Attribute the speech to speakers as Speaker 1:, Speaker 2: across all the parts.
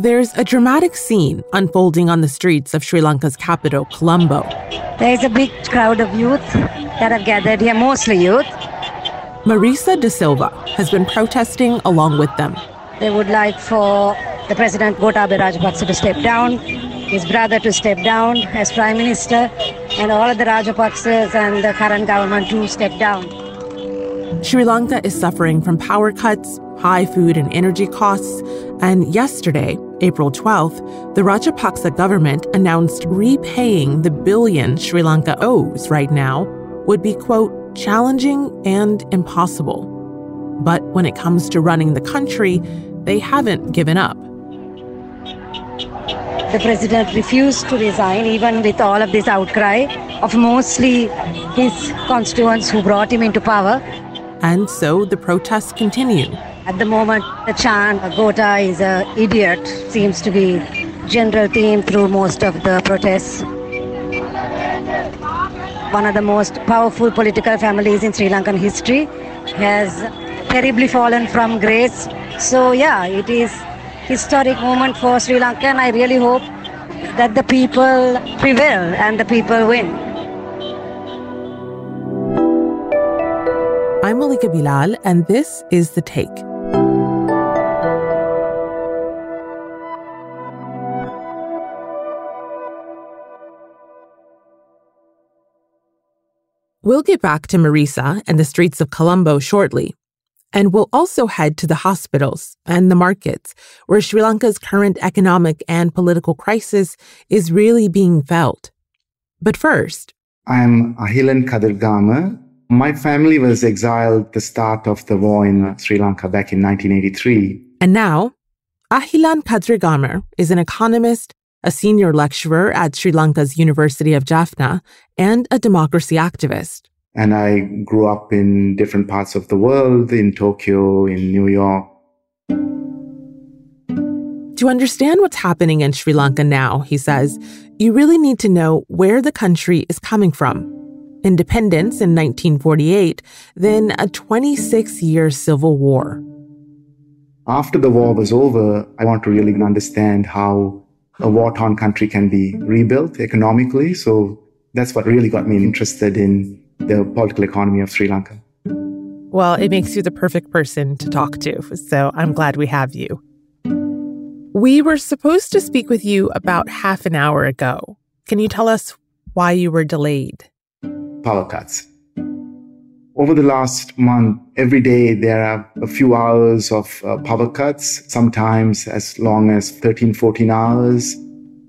Speaker 1: There's a dramatic scene unfolding on the streets of Sri Lanka's capital, Colombo.
Speaker 2: There is a big crowd of youth that have gathered here, mostly youth.
Speaker 1: Marisa De Silva has been protesting along with them.
Speaker 2: They would like for the President Gotabaya Rajapaksa to step down, his brother to step down as Prime Minister, and all of the Rajapaksas and the current government to step down.
Speaker 1: Sri Lanka is suffering from power cuts, high food and energy costs, and yesterday, April 12th, the Rajapaksa government announced repaying the billion Sri Lanka owes right now would be, quote, challenging and impossible. But when it comes to running the country, they haven't given up.
Speaker 2: The president refused to resign, even with all of this outcry of mostly his constituents who brought him into power.
Speaker 1: And so the protests continue.
Speaker 2: At the moment, the chant, Gota is an idiot, seems to be general theme through most of the protests. One of the most powerful political families in Sri Lankan history has terribly fallen from grace. So yeah, it is historic moment for Sri Lanka and I really hope that the people prevail and the people win.
Speaker 1: I'm Malika Bilal, and this is The Take. We'll get back to Marisa and the streets of Colombo shortly. And we'll also head to the hospitals and the markets where Sri Lanka's current economic and political crisis is really being felt. But first,
Speaker 3: I'm Ahilan Kadirgamar. My family was exiled at the start of the war in Sri Lanka back in 1983.
Speaker 1: And now, Ahilan Kadirgamar is an economist a senior lecturer at Sri Lanka's University of Jaffna, and a democracy activist.
Speaker 3: And I grew up in different parts of the world, in Tokyo, in New York.
Speaker 1: To understand what's happening in Sri Lanka now, he says, you really need to know where the country is coming from. Independence in 1948, then a 26 year civil war.
Speaker 3: After the war was over, I want to really understand how a war torn country can be rebuilt economically. So that's what really got me interested in the political economy of Sri Lanka.
Speaker 1: Well, it makes you the perfect person to talk to. So I'm glad we have you. We were supposed to speak with you about half an hour ago. Can you tell us why you were delayed?
Speaker 3: Power cuts. Over the last month, every day there are a few hours of uh, power cuts, sometimes as long as 13, 14 hours.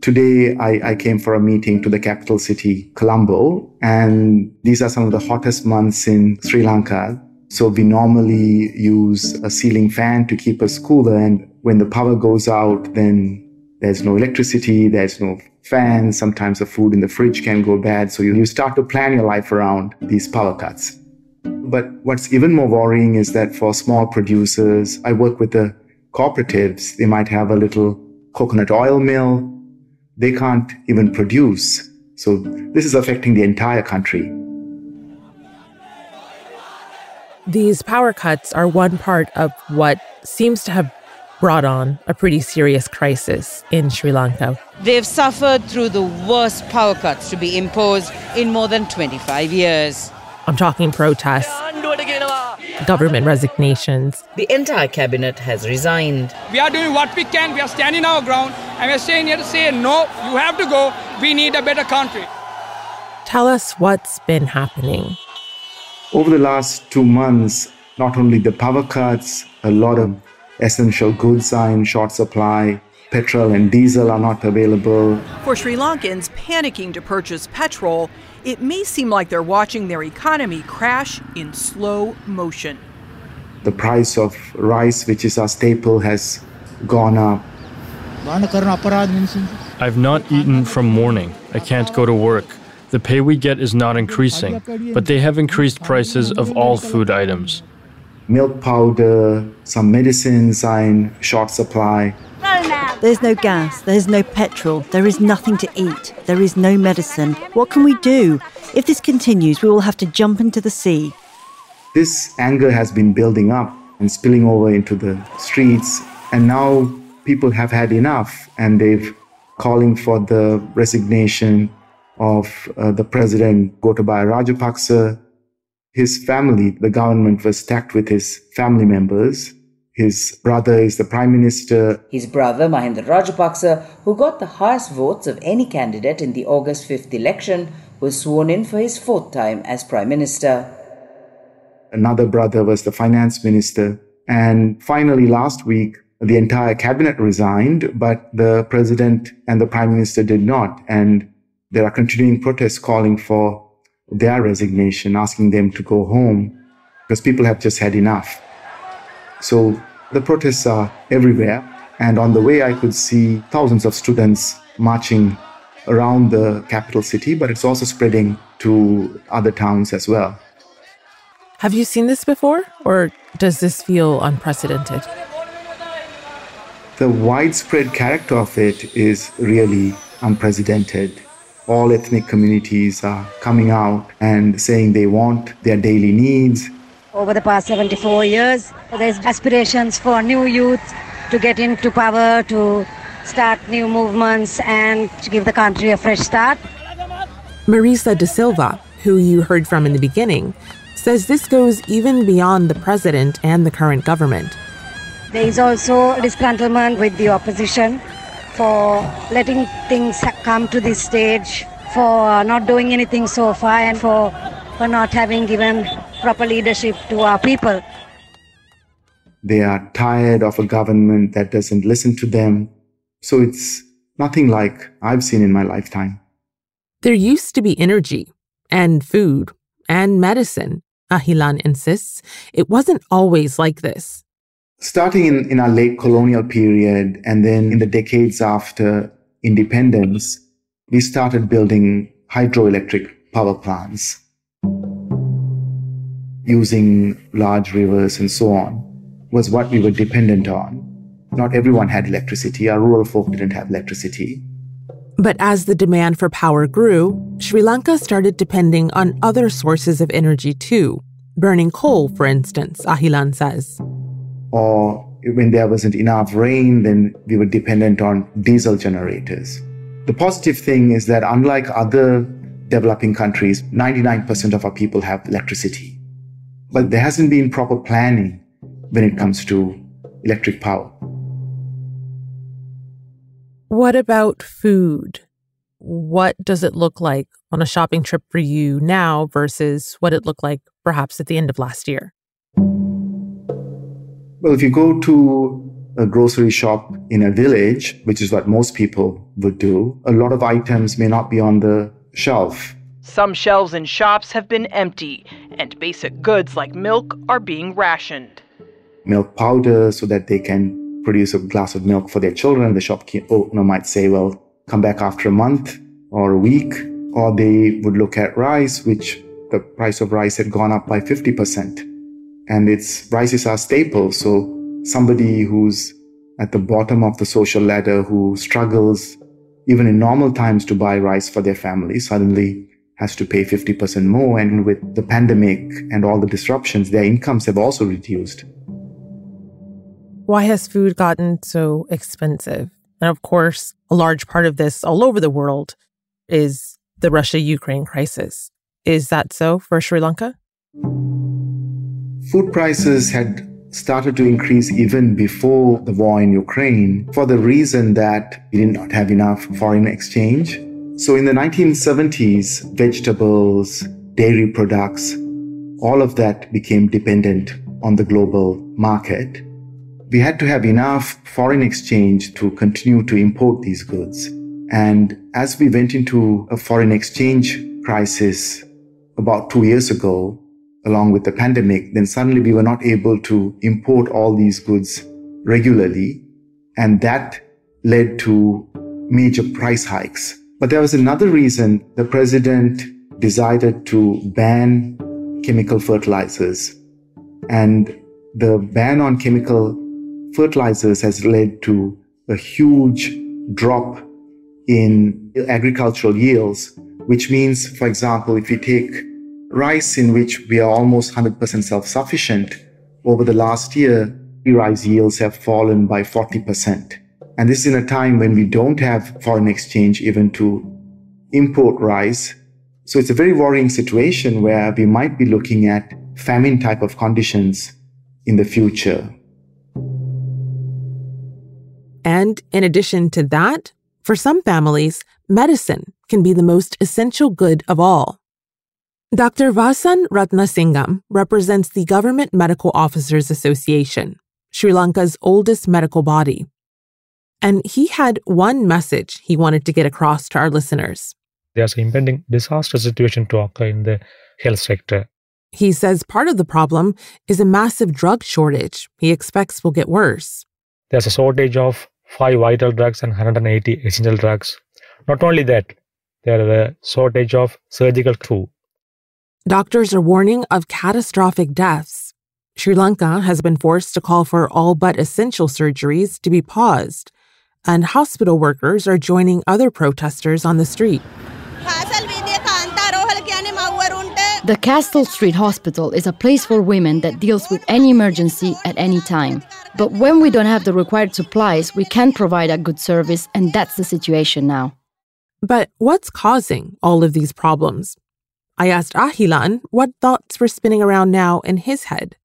Speaker 3: Today, I, I, came for a meeting to the capital city, Colombo, and these are some of the hottest months in Sri Lanka. So we normally use a ceiling fan to keep us cooler. And when the power goes out, then there's no electricity, there's no fan. Sometimes the food in the fridge can go bad. So you, you start to plan your life around these power cuts. But what's even more worrying is that for small producers, I work with the cooperatives. They might have a little coconut oil mill. They can't even produce. So this is affecting the entire country.
Speaker 1: These power cuts are one part of what seems to have brought on a pretty serious crisis in Sri Lanka.
Speaker 4: They've suffered through the worst power cuts to be imposed in more than 25 years.
Speaker 1: I'm talking protests, government resignations.
Speaker 5: The entire cabinet has resigned.
Speaker 6: We are doing what we can. We are standing our ground and we're staying here to say, no, you have to go. We need a better country.
Speaker 1: Tell us what's been happening.
Speaker 3: Over the last two months, not only the power cuts, a lot of essential goods are in short supply. Petrol and diesel are not available.
Speaker 7: For Sri Lankans panicking to purchase petrol, it may seem like they're watching their economy crash in slow motion.
Speaker 3: The price of rice, which is our staple, has gone up.
Speaker 8: I've not eaten from morning. I can't go to work. The pay we get is not increasing, but they have increased prices of all food items.
Speaker 3: Milk powder, some medicines in short supply.
Speaker 9: There's no gas, there's no petrol, there is nothing to eat, there is no medicine. What can we do? If this continues, we will have to jump into the sea.
Speaker 3: This anger has been building up and spilling over into the streets, and now people have had enough and they've calling for the resignation of uh, the president Gotabaya Rajapaksa. His family, the government was stacked with his family members. His brother is the prime minister.
Speaker 10: His brother, Mahinda Rajapaksa, who got the highest votes of any candidate in the August 5th election, was sworn in for his fourth time as prime minister.
Speaker 3: Another brother was the finance minister. And finally, last week, the entire cabinet resigned, but the president and the prime minister did not. And there are continuing protests calling for their resignation, asking them to go home because people have just had enough. So the protests are everywhere. And on the way, I could see thousands of students marching around the capital city, but it's also spreading to other towns as well.
Speaker 1: Have you seen this before, or does this feel unprecedented?
Speaker 3: The widespread character of it is really unprecedented. All ethnic communities are coming out and saying they want their daily needs.
Speaker 2: Over the past 74 years, there's aspirations for new youth to get into power, to start new movements, and to give the country a fresh start.
Speaker 1: Marisa de Silva, who you heard from in the beginning, says this goes even beyond the president and the current government.
Speaker 2: There is also disgruntlement with the opposition for letting things come to this stage, for not doing anything so far, and for, for not having given proper leadership to our people.
Speaker 3: They are tired of a government that doesn't listen to them. So it's nothing like I've seen in my lifetime.
Speaker 1: There used to be energy and food and medicine, Ahilan insists. It wasn't always like this
Speaker 3: starting in, in our late colonial period and then in the decades after independence, we started building hydroelectric power plants using large rivers and so on was what we were dependent on. Not everyone had electricity. Our rural folk didn't have electricity.
Speaker 1: But as the demand for power grew, Sri Lanka started depending on other sources of energy too, burning coal, for instance, Ahilan says
Speaker 3: or when there wasn't enough rain, then we were dependent on diesel generators. The positive thing is that unlike other developing countries, 99% of our people have electricity. But there hasn't been proper planning when it comes to electric power.
Speaker 1: What about food? What does it look like on a shopping trip for you now versus what it looked like perhaps at the end of last year?
Speaker 3: Well, if you go to a grocery shop in a village, which is what most people would do, a lot of items may not be on the shelf.
Speaker 7: Some shelves in shops have been empty, and basic goods like milk are being rationed.
Speaker 3: Milk powder so that they can produce a glass of milk for their children. The shopkeeper might say, well, come back after a month or a week. Or they would look at rice, which the price of rice had gone up by 50% and its rice are staple. So somebody who's at the bottom of the social ladder who struggles even in normal times to buy rice for their family suddenly has to pay 50% more. And with the pandemic and all the disruptions, their incomes have also reduced.
Speaker 1: Why has food gotten so expensive? And of course, a large part of this all over the world is the Russia Ukraine crisis. Is that so for Sri Lanka?
Speaker 3: Food prices had started to increase even before the war in Ukraine for the reason that we did not have enough foreign exchange. So in the 1970s, vegetables, dairy products, all of that became dependent on the global market. We had to have enough foreign exchange to continue to import these goods. And as we went into a foreign exchange crisis about two years ago, along with the pandemic, then suddenly we were not able to import all these goods regularly. And that led to major price hikes. But there was another reason the president decided to ban chemical fertilizers. And the ban on chemical fertilizers has led to a huge drop in agricultural yields, which means, for example, if you take rice in which we are almost 100% self-sufficient, over the last year, rice yields have fallen by 40%. And this is in a time when we don't have foreign exchange even to import rice. So it's a very worrying situation where we might be looking at famine type of conditions in the future.
Speaker 1: And in addition to that, for some families, medicine can be the most essential good of all. Dr. Vasan Ratnasingam represents the Government Medical Officers Association, Sri Lanka's oldest medical body. And he had one message he wanted to get across to our listeners.
Speaker 11: There's an impending disaster situation to occur in the health sector.
Speaker 1: He says part of the problem is a massive drug shortage he expects will get worse.
Speaker 11: There's a shortage of five vital drugs and 180 essential drugs. Not only that, there is a shortage of surgical too.
Speaker 1: Doctors are warning of catastrophic deaths. Sri Lanka has been forced to call for all but essential surgeries to be paused, and hospital workers are joining other protesters on the street.
Speaker 12: The Castle Street Hospital is a place for women that deals with any emergency at any time. But when we don't have the required supplies, we can't provide a good service, and that's the situation now.
Speaker 1: But what's causing all of these problems? I asked Ahilan what thoughts were spinning around now in his head.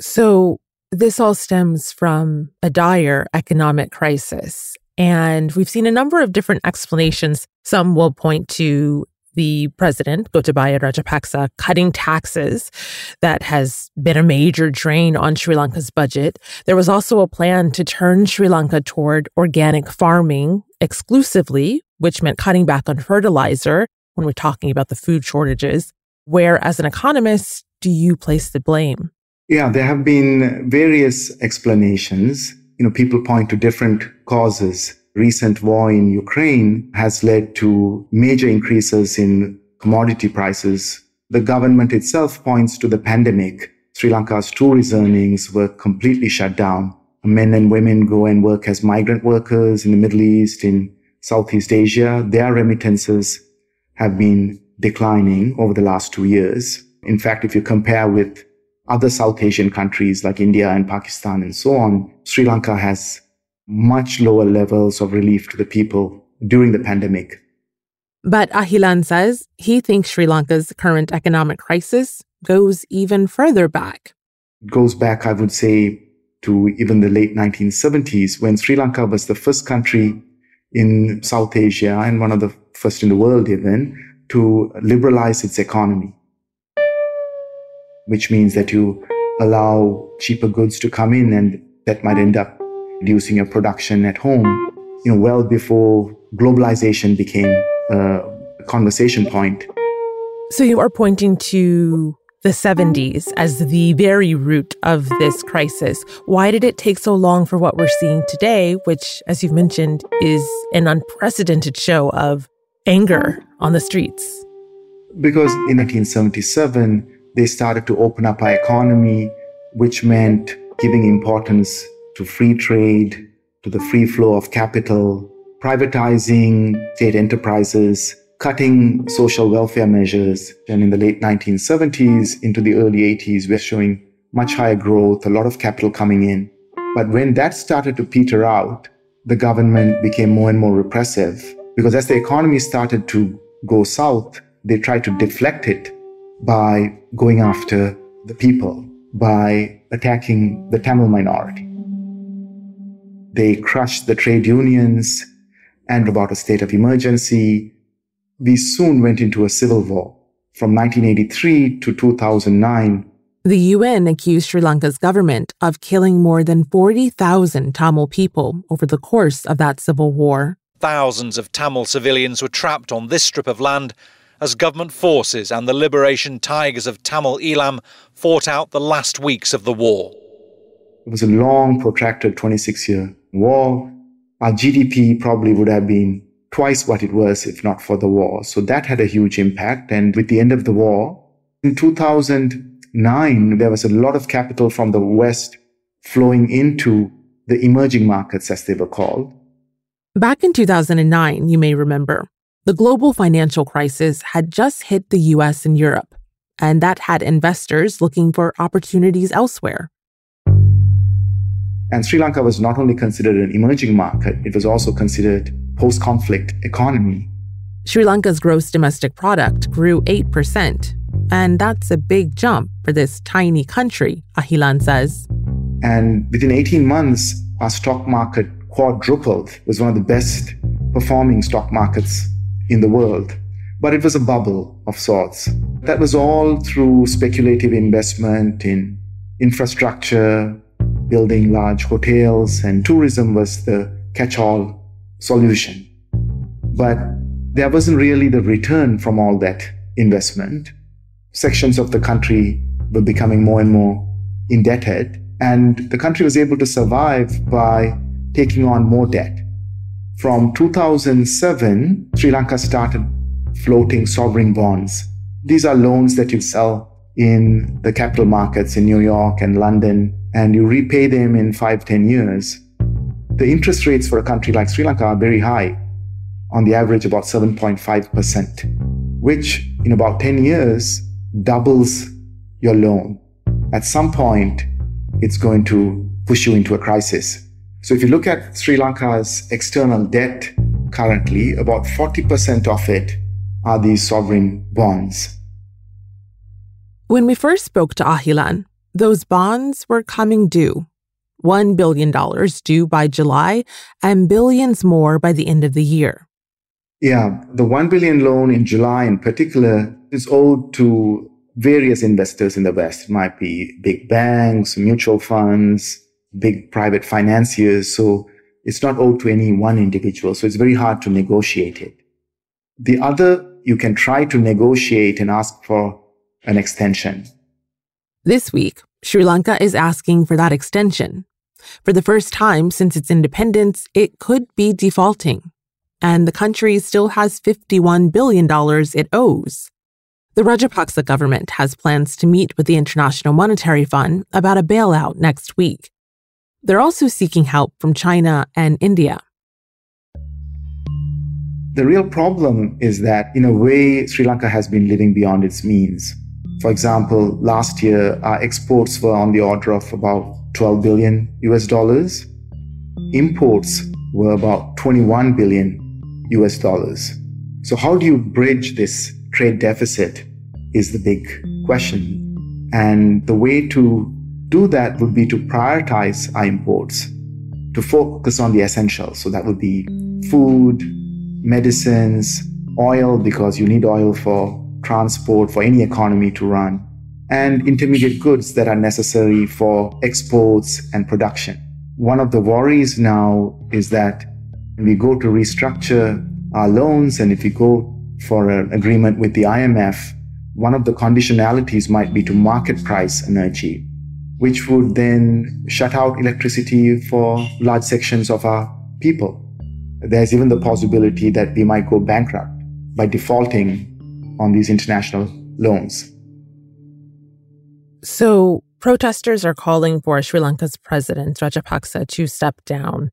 Speaker 1: So, this all stems from a dire economic crisis. And we've seen a number of different explanations. Some will point to the president, Gotabaya Rajapaksa, cutting taxes that has been a major drain on Sri Lanka's budget. There was also a plan to turn Sri Lanka toward organic farming exclusively, which meant cutting back on fertilizer when we're talking about the food shortages. Where, as an economist, do you place the blame?
Speaker 3: Yeah, there have been various explanations. You know, people point to different causes recent war in Ukraine has led to major increases in commodity prices. The government itself points to the pandemic. Sri Lanka's tourism earnings were completely shut down. Men and women go and work as migrant workers in the Middle East, in Southeast Asia. Their remittances have been declining over the last two years. In fact, if you compare with other South Asian countries like India and Pakistan and so on, Sri Lanka has much lower levels of relief to the people during the pandemic.
Speaker 1: But Ahilan says he thinks Sri Lanka's current economic crisis goes even further back.
Speaker 3: It goes back, I would say, to even the late 1970s when Sri Lanka was the first country in South Asia and one of the first in the world even to liberalize its economy, which means that you allow cheaper goods to come in and that might end up reducing your production at home, you know, well before globalization became a conversation point.
Speaker 1: So you are pointing to the 70s as the very root of this crisis. Why did it take so long for what we're seeing today, which, as you've mentioned, is an unprecedented show of anger on the streets?
Speaker 3: Because in 1977, they started to open up our economy, which meant giving importance to free trade, to the free flow of capital, privatizing state enterprises, cutting social welfare measures. And in the late 1970s into the early 80s, we're showing much higher growth, a lot of capital coming in. But when that started to peter out, the government became more and more repressive because as the economy started to go south, they tried to deflect it by going after the people, by attacking the Tamil minority. They crushed the trade unions and about a state of emergency. We soon went into a civil war. From 1983 to 2009,
Speaker 1: the UN accused Sri Lanka's government of killing more than 40,000 Tamil people over the course of that civil war.
Speaker 13: Thousands of Tamil civilians were trapped on this strip of land as government forces and the liberation tigers of Tamil Eelam fought out the last weeks of the war.
Speaker 3: It was a long, protracted 26 year war, our GDP probably would have been twice what it was if not for the war. So that had a huge impact. And with the end of the war, in 2009, there was a lot of capital from the West flowing into the emerging markets, as they were called.
Speaker 1: Back in 2009, you may remember, the global financial crisis had just hit the US and Europe, and that had investors looking for opportunities elsewhere.
Speaker 3: And Sri Lanka was not only considered an emerging market, it was also considered post conflict economy.
Speaker 1: Sri Lanka's gross domestic product grew 8%. And that's a big jump for this tiny country, Ahilan says.
Speaker 3: And within 18 months, our stock market quadrupled. It was one of the best performing stock markets in the world. But it was a bubble of sorts. That was all through speculative investment in infrastructure, building large hotels, and tourism was the catch all solution. But there wasn't really the return from all that investment. Sections of the country were becoming more and more indebted, and the country was able to survive by taking on more debt. From 2007, Sri Lanka started floating sovereign bonds. These are loans that you sell in the capital markets in New York and London, and you repay them in five, ten years. The interest rates for a country like Sri Lanka are very high, on the average about 7.5%, which in about 10 years doubles your loan. At some point, it's going to push you into a crisis. So if you look at Sri Lanka's external debt currently, about 40% of it are these sovereign bonds.
Speaker 1: When we first spoke to Ahilan, those bonds were coming due. $1 billion due by July and billions more by the end of the year.
Speaker 3: Yeah, the 1 billion loan in July in particular is owed to various investors in the West. It might be big banks, mutual funds, big private financiers. So it's not owed to any one individual. So it's very hard to negotiate it. The other, you can try to negotiate and ask for an extension.
Speaker 1: This week, Sri Lanka is asking for that extension. For the first time since its independence, it could be defaulting. And the country still has $51 billion it owes. The Rajapaksa government has plans to meet with the International Monetary Fund about a bailout next week. They're also seeking help from China and India.
Speaker 3: The real problem is that, in a way, Sri Lanka has been living beyond its means. For example, last year, our exports were on the order of about 12 billion US dollars. Imports were about 21 billion US dollars. So, how do you bridge this trade deficit is the big question. And the way to do that would be to prioritize our imports, to focus on the essentials. So that would be food, medicines, oil, because you need oil for transport, for any economy to run, and intermediate goods that are necessary for exports and production. One of the worries now is that when we go to restructure our loans and if we go for an agreement with the IMF, one of the conditionalities might be to market price energy which would then shut out electricity for large sections of our people. There's even the possibility that we might go bankrupt by defaulting on these international loans.
Speaker 1: So, protesters are calling for Sri Lanka's president, Rajapaksa, to step down.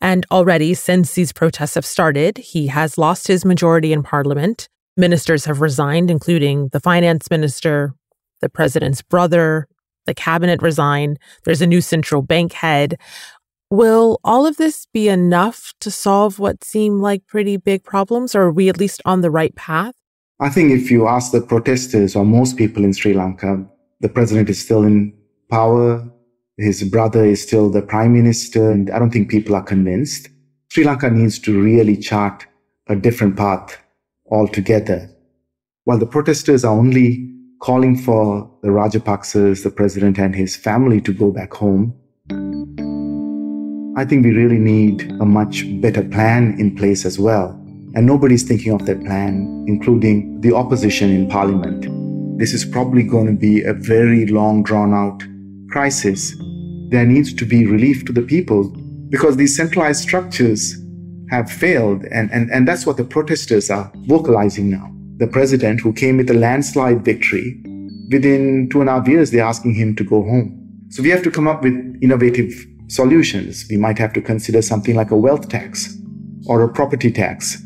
Speaker 1: And already, since these protests have started, he has lost his majority in parliament. Ministers have resigned, including the finance minister, the president's brother, the cabinet resigned, there's a new central bank head. Will all of this be enough to solve what seem like pretty big problems, or are we at least on the right path?
Speaker 3: I think if you ask the protesters or most people in Sri Lanka, the president is still in power. His brother is still the prime minister, and I don't think people are convinced. Sri Lanka needs to really chart a different path altogether. While the protesters are only calling for the Rajapaksas, the president and his family to go back home. I think we really need a much better plan in place as well. And nobody's thinking of that plan, including the opposition in parliament. This is probably going to be a very long, drawn out crisis. There needs to be relief to the people because these centralized structures have failed. And, and, and that's what the protesters are vocalizing now the president who came with a landslide victory, within two and a half years, they're asking him to go home. So we have to come up with innovative solutions. We might have to consider something like a wealth tax or a property tax.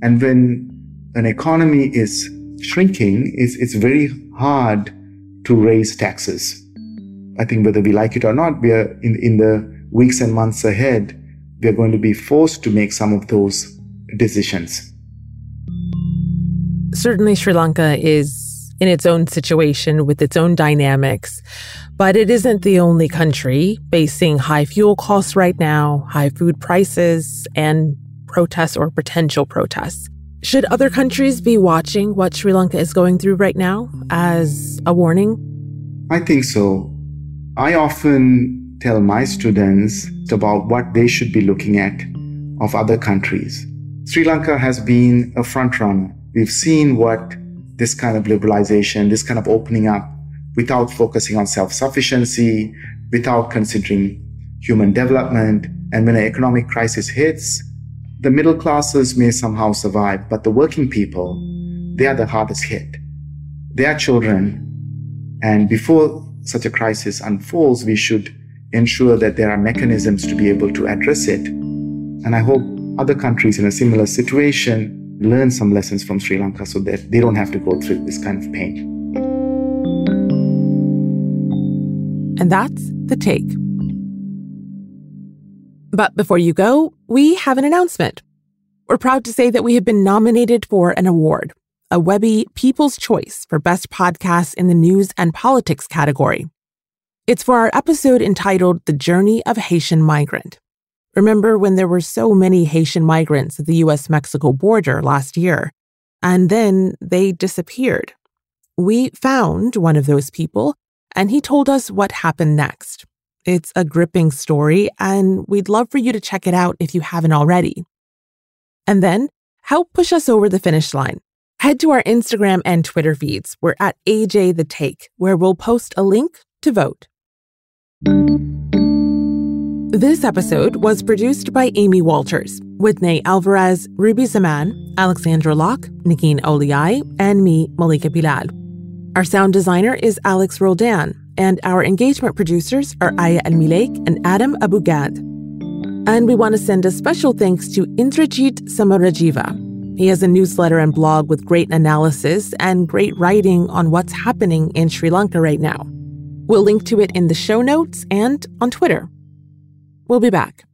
Speaker 3: And when an economy is shrinking, it's, it's very hard to raise taxes. I think whether we like it or not, we are in, in the weeks and months ahead, we are going to be forced to make some of those decisions.
Speaker 1: Certainly, Sri Lanka is in its own situation with its own dynamics, but it isn't the only country facing high fuel costs right now, high food prices, and protests or potential protests. Should other countries be watching what Sri Lanka is going through right now as a warning?
Speaker 3: I think so. I often tell my students about what they should be looking at of other countries. Sri Lanka has been a front runner. We've seen what this kind of liberalization, this kind of opening up without focusing on self sufficiency, without considering human development. And when an economic crisis hits, the middle classes may somehow survive, but the working people, they are the hardest hit. They are children. And before such a crisis unfolds, we should ensure that there are mechanisms to be able to address it. And I hope other countries in a similar situation learn some lessons from Sri Lanka so that they don't have to go through this kind of pain.
Speaker 1: And that's the take. But before you go, we have an announcement. We're proud to say that we have been nominated for an award, a Webby People's Choice for Best Podcasts in the News and Politics category. It's for our episode entitled The Journey of Haitian Migrant. Remember when there were so many Haitian migrants at the US Mexico border last year, and then they disappeared? We found one of those people, and he told us what happened next. It's a gripping story, and we'd love for you to check it out if you haven't already. And then help push us over the finish line. Head to our Instagram and Twitter feeds. We're at AJ The Take, where we'll post a link to vote. This episode was produced by Amy Walters, with Nate Alvarez, Ruby Zaman, Alexandra Locke, Negin Owliaei, and me, Malika Bilal. Our sound designer is Alex Roldan, and our engagement producers are Aya Elmileik and Adam Abou-Gad. And we want to send a special thanks to Indrajit Samarajiva. He has a newsletter and blog with great analysis and great writing on what's happening in Sri Lanka right now. We'll link to it in the show notes and on Twitter. We'll be back.